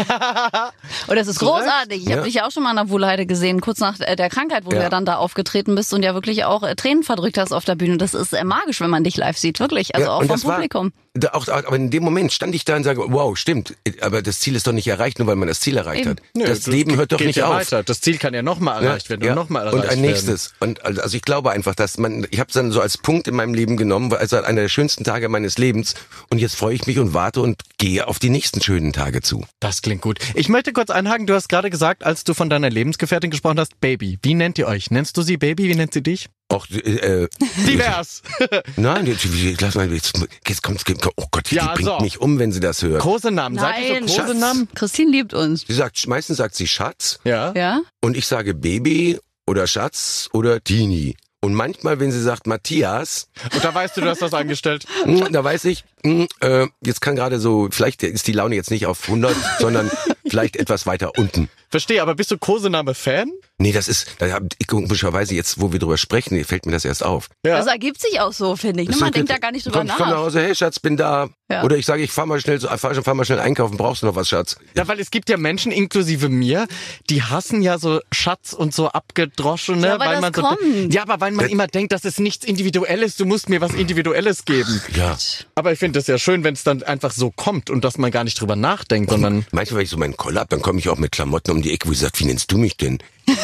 Und das ist großartig. Ich Ja. habe dich ja auch schon mal an der Wohlheide gesehen, kurz nach der Krankheit, wo du Ja. ja dann da aufgetreten bist und ja wirklich auch äh, Tränen verdrückt hast auf der Bühne. Das ist äh, magisch, wenn man dich live sieht, wirklich. Also Ja, auch vom das war- Publikum. Da auch, aber in dem Moment stand ich da und sage, wow, stimmt, aber das Ziel ist doch nicht erreicht, nur weil man das Ziel erreicht Eben. hat. Nö, das Leben hört doch nicht ja auf. Weiter. Das Ziel kann ja nochmal erreicht werden und nochmal erreicht Und ein werden. nächstes. Und also also ich glaube einfach, dass man, ich habe es dann so als Punkt in meinem Leben genommen, weil also einer der schönsten Tage meines Lebens. Und jetzt freue ich mich und warte und gehe auf die nächsten schönen Tage zu. Das klingt gut. Ich möchte kurz einhaken. Du hast gerade gesagt, als du von deiner Lebensgefährtin gesprochen hast, Baby. Wie nennt ihr euch? Nennst du sie Baby? Wie nennt sie dich? Auch, äh, Divers. nein, jetzt, lass mal, jetzt, jetzt kommt, oh Gott, die Ja, bringt so. mich um, wenn sie das hört. Kosenamen. Ihr Nein, so Kosenamen? Christine liebt uns. Sie sagt, meistens sagt sie Schatz Ja. Ja? und ich sage Baby oder Schatz oder Teenie. Und manchmal, wenn sie sagt Matthias, Und da weißt du, du hast das eingestellt. hm, da weiß ich, hm, äh, jetzt kann gerade so, vielleicht ist die Laune jetzt nicht auf 100, sondern vielleicht etwas weiter unten. Verstehe, aber bist du Kosename-Fan? Nee, das ist, da komischerweise jetzt, wo wir drüber sprechen, fällt mir das erst auf. Ja. Das ergibt sich auch so, finde ich. Ne? Das Man denkt da gar nicht drüber komm, Ich komm nach nach. Hause, hey Schatz, bin da. Ja. Oder ich sage, ich fahr mal schnell, so- fahr, fahr mal schnell einkaufen, brauchst du noch was, Schatz? Ja, weil es gibt ja Menschen, inklusive mir, die hassen ja so Schatz und so abgedroschene, Ja, aber weil das man so, kommt. ja, aber weil man immer denkt, das ist nichts Individuelles, du musst mir was Individuelles geben. Ja. Aber ich finde es ja schön, wenn es dann einfach so kommt und dass man gar nicht drüber nachdenkt, sondern Manchmal, wenn ich so meinen Koller hab, dann komme ich auch mit Klamotten um die Ecke, wo sie sagt, wie nennst du mich denn?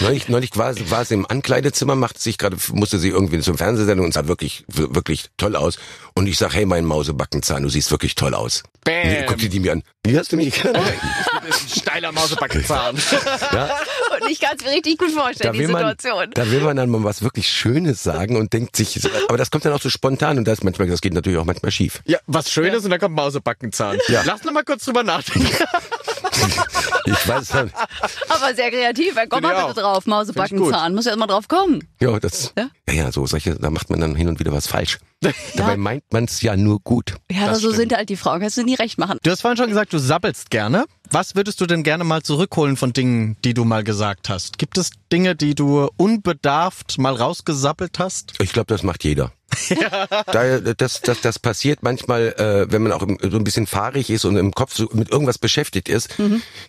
neulich, neulich war, sie- war sie im Ankleidezimmer, machte sich gerade, musste sie irgendwie zum Fernsehsendung und sah wirklich, wirklich toll aus. Und ich sag, hey, mein Mausebackenzahn, du siehst wirklich toll aus. Bäm. Und die- guckte die mir an. Wie hast du mich genannt? das ist ein steiler Mausebackenzahn. ja, Und ich kann es mir richtig gut vorstellen, da die will man, Situation. da will man dann mal was wirklich Schönes sagen und denkt sich, aber das kommt dann auch so spontan und das manchmal, das geht natürlich auch manchmal schief. ja, was Schönes und dann kommt Mausebackenzahn. Ja. Lass noch mal kurz drüber nachdenken. Ich weiß dann, Aber sehr kreativ. Komm Finde ich mal auch. bitte drauf, Mausebackenzahn. Muss ja mal drauf kommen. ja, das, Ja? ja, ja, so solche, da macht man dann hin und wieder was falsch. Dabei meint man es ja nur gut. Ja, Das so stimmt. sind halt die Frauen. Kannst du nie recht machen. Du hast vorhin schon gesagt, du sabbelst gerne. Was würdest du denn gerne mal zurückholen von Dingen, die du mal gesagt hast? Gibt es Dinge, die du unbedarft mal rausgesabbelt hast? Ich glaube, das macht jeder. Da, das, das, das passiert manchmal, äh, wenn man auch im- so ein bisschen fahrig ist und im Kopf so mit irgendwas beschäftigt ist,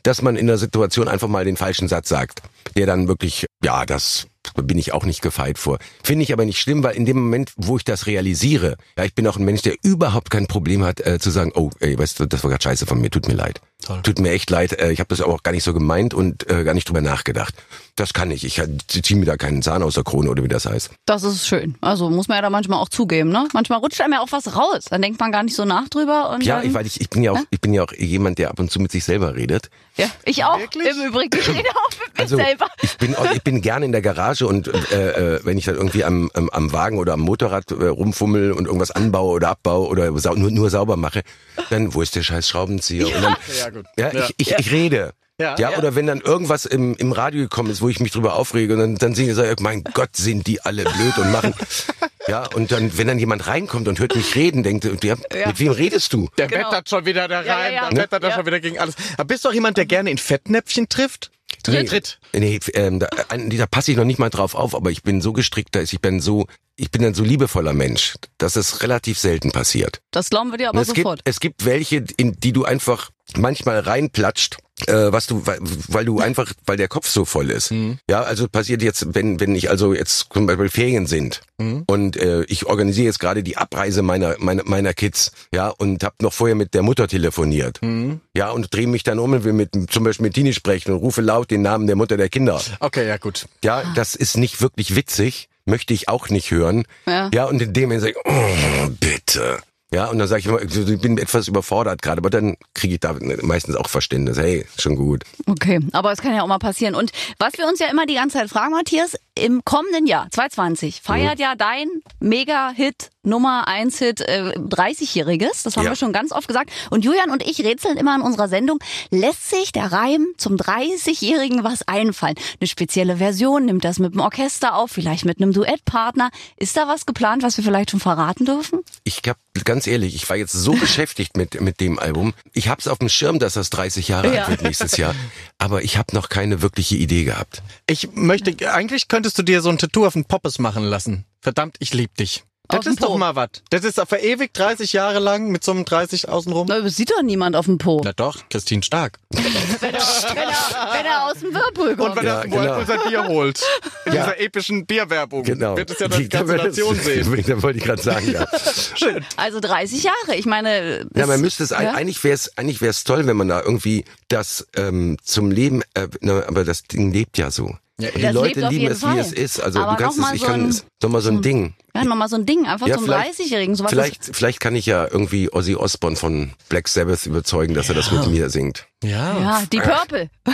dass man in der Situation einfach mal den falschen Satz sagt, der dann wirklich, ja, das bin ich auch nicht gefeit vor. Finde ich aber nicht schlimm, weil in dem Moment, wo ich das realisiere, ja, ich bin auch ein Mensch, der überhaupt kein Problem hat, äh, zu sagen, oh, ey, weißt du, das war gerade scheiße von mir, tut mir leid. Toll. Tut mir echt leid, äh, ich habe das aber auch gar nicht so gemeint und äh, gar nicht drüber nachgedacht. Das kann ich. Ich ziehe mir da keinen Zahn aus der Krone oder wie das heißt. Das ist schön. Also muss man ja da manchmal auch zugeben, ne? Manchmal rutscht einem ja auch was raus. Dann denkt man gar nicht so nach drüber. Und Ja, dann, ich, weil ich, ich bin ja auch, ich bin ja auch jemand, der ab und zu mit sich selber redet. ja, ich auch. Wirklich? Im Übrigen, ich rede auch mit mir Also selber. ich bin, auch- ich bin gerne in der Garage und äh, äh, wenn ich dann irgendwie am, am, am Wagen oder am Motorrad äh, rumfummel und irgendwas anbaue oder abbaue oder sau, nur, nur sauber mache, dann wo ist der scheiß Schraubenzieher? Und dann, Ja, gut. ja, Ja. ich, ich, ich rede. Ja. Ja, oder wenn dann irgendwas im, im Radio gekommen ist, wo ich mich drüber aufrege und dann, dann singe ich, sag ich, mein Gott, sind die alle blöd und machen. Ja, und dann, wenn dann jemand reinkommt und hört mich reden, denkt, ja, Ja. mit wem redest du? Der Genau. wettert schon wieder da rein, ja, ja. der wettert da schon wieder gegen alles. Aber bist du auch jemand, der gerne in Fettnäpfchen trifft? Nee, Tritt. Nee, ähm, da, dieser passe ich noch nicht mal drauf auf, aber ich bin so gestrickt, dass ich bin so, ich bin ein so liebevoller Mensch, dass es relativ selten passiert. Das glauben wir dir aber es sofort. gibt, es gibt welche, in die du einfach manchmal reinplatscht, äh, was du, weil, weil du einfach, weil der Kopf so voll ist. Ja, also passiert jetzt, wenn, wenn ich also jetzt zum Beispiel Ferien sind und äh, ich organisiere jetzt gerade die Abreise meiner, meiner, meiner Kids, ja, und habe noch vorher mit der Mutter telefoniert. Ja, und drehe mich dann um und will mit zum Beispiel mit Tini sprechen und rufe laut den Namen der Mutter der Kinder. Okay, ja gut. Ja, das ist nicht wirklich witzig, möchte ich auch nicht hören. Ja. ja und in dem Moment sage ich, oh, bitte. Ja, und dann sage ich immer, ich bin etwas überfordert gerade, aber dann kriege ich da meistens auch Verständnis. Hey, schon gut. Okay, aber es kann ja auch mal passieren. Und was wir uns ja immer die ganze Zeit fragen, Matthias, im kommenden Jahr, 2020, feiert Mhm. ja dein Mega-Hit, Nummer 1 Hit, äh, 30-Jähriges. Das haben Ja. wir schon ganz oft gesagt. Und Julian und ich rätseln immer in unserer Sendung, lässt sich der Reim zum 30-Jährigen was einfallen? Eine spezielle Version, nimmt das mit dem Orchester auf, vielleicht mit einem Duettpartner. Ist da was geplant, was wir vielleicht schon verraten dürfen? Ich hab, ganz ehrlich, ich war jetzt so beschäftigt mit, mit dem Album. Ich hab's auf dem Schirm, dass das 30 Jahre Ja. alt wird nächstes Jahr. Aber ich habe noch keine wirkliche Idee gehabt. Ich möchte, eigentlich könntest du dir so ein Tattoo auf den Poppes machen lassen. Verdammt, ich lieb dich. Das Auf ist doch Po. mal was. Das ist verewigt 30 Jahre lang mit so einem 30 außenrum. Na, das sieht doch niemand auf dem Po. Na doch, Christine Stark. Wenn er, wenn, er, wenn er aus dem Whirlpool kommt. Und wenn Ja, er genau. Whirlpool sein Bier holt. In Ja. dieser epischen Bierwerbung. Genau. Wird es ja dann ganze Nation sehen. Da wollte ich gerade sagen, ja. Schön. Also 30 Jahre. Ich meine, Ja, man müsste es, ja? eigentlich wäre es, eigentlich wäre es toll, wenn man da irgendwie das ähm, zum Leben, äh, aber das Ding lebt ja so. Ja, die Das Leute lieben es, wie Fall. es ist. Also Aber du kannst es, ich so kann es, nochmal so ein Ding. Ja, nochmal so ein Ding, einfach Ja, zum vielleicht- 30-Jährigen. Sowas Vielleicht, vielleicht kann ich ja irgendwie Ozzy Osbourne von Black Sabbath überzeugen, dass er das mit mir singt. Ja. Ja, die Purple.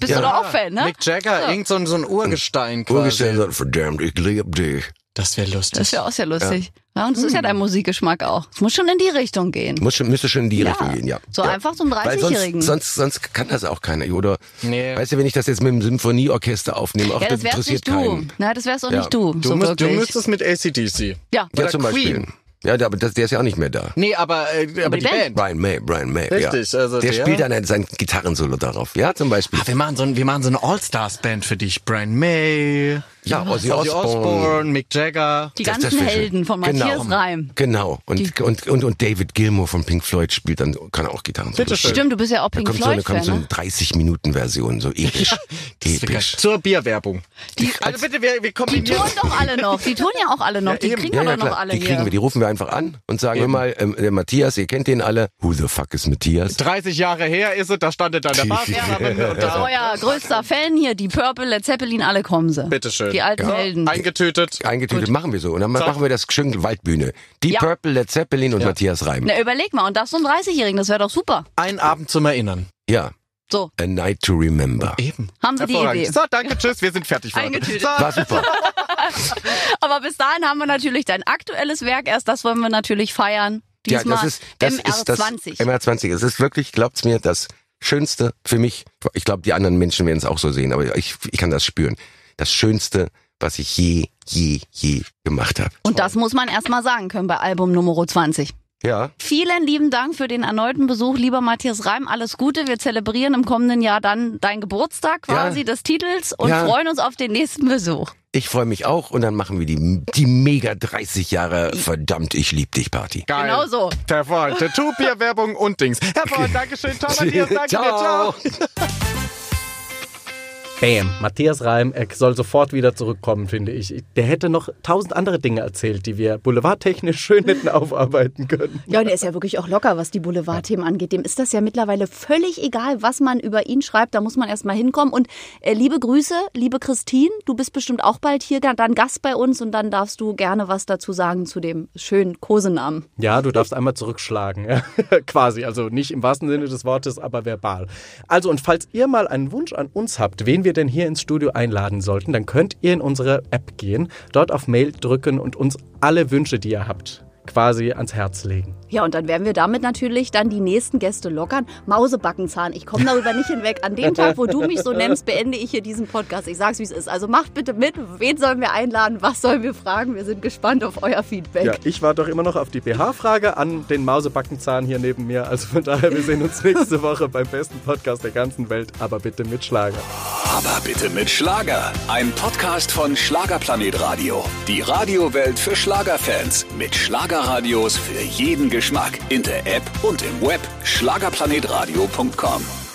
Bist Ja. du doch auch Fan, ne? Mick Jagger, Ja. irgend so ein, so ein Urgestein quasi. Urgestellt sagt, verdammt, ich lieb dich. Das wäre lustig. Das wäre auch sehr lustig. Ja, und das ist Hm. ja dein Musikgeschmack auch. Es muss schon in die Richtung gehen. Muss schon, müsste schon in die Ja. Richtung gehen, ja. So ja. einfach zum Weil 30-Jährigen. sonst, sonst, sonst kann das auch keiner. Oder, Nee. weißt du, wenn ich das jetzt mit dem Symphonieorchester aufnehme, auch ja, das das interessiert nicht du. keinen. Na, das wär's auch Ja. nicht du. du, so musst, du müsstest mit ACDC. ja. Ja, Oder zum Beispiel. Queen. Ja, der- aber das, der ist ja auch nicht mehr da. Nee, aber, äh, aber, die die Band. Band. Brian May, Brian May. Richtig, ja. also der, der- spielt dann ein- sein Gitarrensolo darauf. Ja, zum Beispiel. Ah, wir machen so, ein, wir machen so eine All-Stars-Band für dich. Brian May, Ja, Ozzy Ozzy Osbourne. Osbourne, Mick Jagger. Die Das- das ganzen schön. Helden von Matthias genau. Reim. Genau. Und, Die- und, und, und David Gilmour von Pink Floyd spielt dann, kann auch Gitarren Bitte schön. Stimmt, du bist ja auch Da Pink kommt so eine, kommt so eine ne? 30-Minuten-Version, so episch. Das wär geil. episch. Zur Bierwerbung. Die- also bitte, wir, wir Die kombinieren. touren doch alle noch. Die touren ja auch alle noch. Ja, Die eben. kriegen Ja, wir ja, doch noch alle Die kriegen hier. wir, die rufen wir einfach an und sagen wir mal, ähm, der Matthias, ihr kennt den alle. Who the fuck is Matthias? 30 Jahre her ist es, da standet dann der Barfahrer und Das ist da. euer größter Fan hier, die Purple, Led Zeppelin, alle kommen sie. Bitteschön. Die alten Ja. Helden. Eingetötet. Eingetütet machen wir so. Und dann Zack. machen wir das schön Waldbühne. Die Ja. Purple, Led Zeppelin und Ja. Matthias Reim. Na, überleg mal, und das so ein 30-Jährigen, das wäre doch super. Ein Abend zum Erinnern. Ja. So, A Night to Remember. Eben. haben Sie die. Idee. So, danke, tschüss, wir sind fertig. Freunde. Eingetütet. So. War super. Aber bis dahin haben wir natürlich dein aktuelles Werk erst, das wollen wir natürlich feiern. Ja, Diesmal das ist, das ist das MR20. MR20. Es ist wirklich, glaubt's mir, das Schönste für mich. Ich glaube, die anderen Menschen werden es auch so sehen, aber ich, ich kann das spüren. Das Schönste, was ich je, je, je gemacht habe. Und das muss man erst mal sagen können bei Album Nummer 20. Ja. Vielen lieben Dank für den erneuten Besuch, lieber Matthias Reim. Alles Gute. Wir zelebrieren im kommenden Jahr dann deinen Geburtstag quasi Ja. des Titels und Ja. freuen uns auf den nächsten Besuch. Ich freue mich auch und dann machen wir die, die mega 30 Jahre verdammt, ich lieb dich Party. Geil. Genau so. Hervorragend. Tattoo, Werbung und Dings. Hervorragend, Dankeschön. Ciao, Matthias. Danke dir. Ciao. Bam. Matthias Reim, er soll sofort wieder zurückkommen, finde ich. Der hätte noch tausend andere Dinge erzählt, die wir boulevardtechnisch schön hätten aufarbeiten können. Ja, und er ist ja wirklich auch locker, was die Boulevardthemen angeht. Dem ist das ja mittlerweile völlig egal, was man über ihn schreibt. Da muss man erst mal hinkommen. Und äh, liebe Grüße, liebe Christine, du bist bestimmt auch bald hier dann Gast bei uns und dann darfst du gerne was dazu sagen zu dem schönen Kosenamen. Ja, du darfst einmal zurückschlagen. Ja. Quasi. Also nicht im wahrsten Sinne des Wortes, aber verbal. Also, und falls ihr mal einen Wunsch an uns habt, wen wir denn hier ins Studio einladen sollten, dann könnt ihr in unsere App gehen, dort auf Mail drücken und uns alle Wünsche, die ihr habt, quasi ans Herz legen. Ja, und dann werden wir damit natürlich dann die nächsten Gäste lockern. Mausebackenzahn, ich komme darüber nicht hinweg. An dem Tag, wo du mich so nennst, beende ich hier diesen Podcast. Ich sag's, wie es ist. Also macht bitte mit. Wen sollen wir einladen? Was sollen wir fragen? Wir sind gespannt auf euer Feedback. Ja, ich war doch immer noch auf die BH-Frage an den Mausebackenzahn hier neben mir. Also von daher, wir sehen uns nächste Woche beim besten Podcast der ganzen Welt, aber bitte mit Schlager. Aber bitte mit Schlager. Ein Podcast von Schlagerplanet Radio. Die Radiowelt für Schlagerfans. Mit Schlagerradios für jeden Geschmack. In der App und im Web. Schlagerplanetradio.com.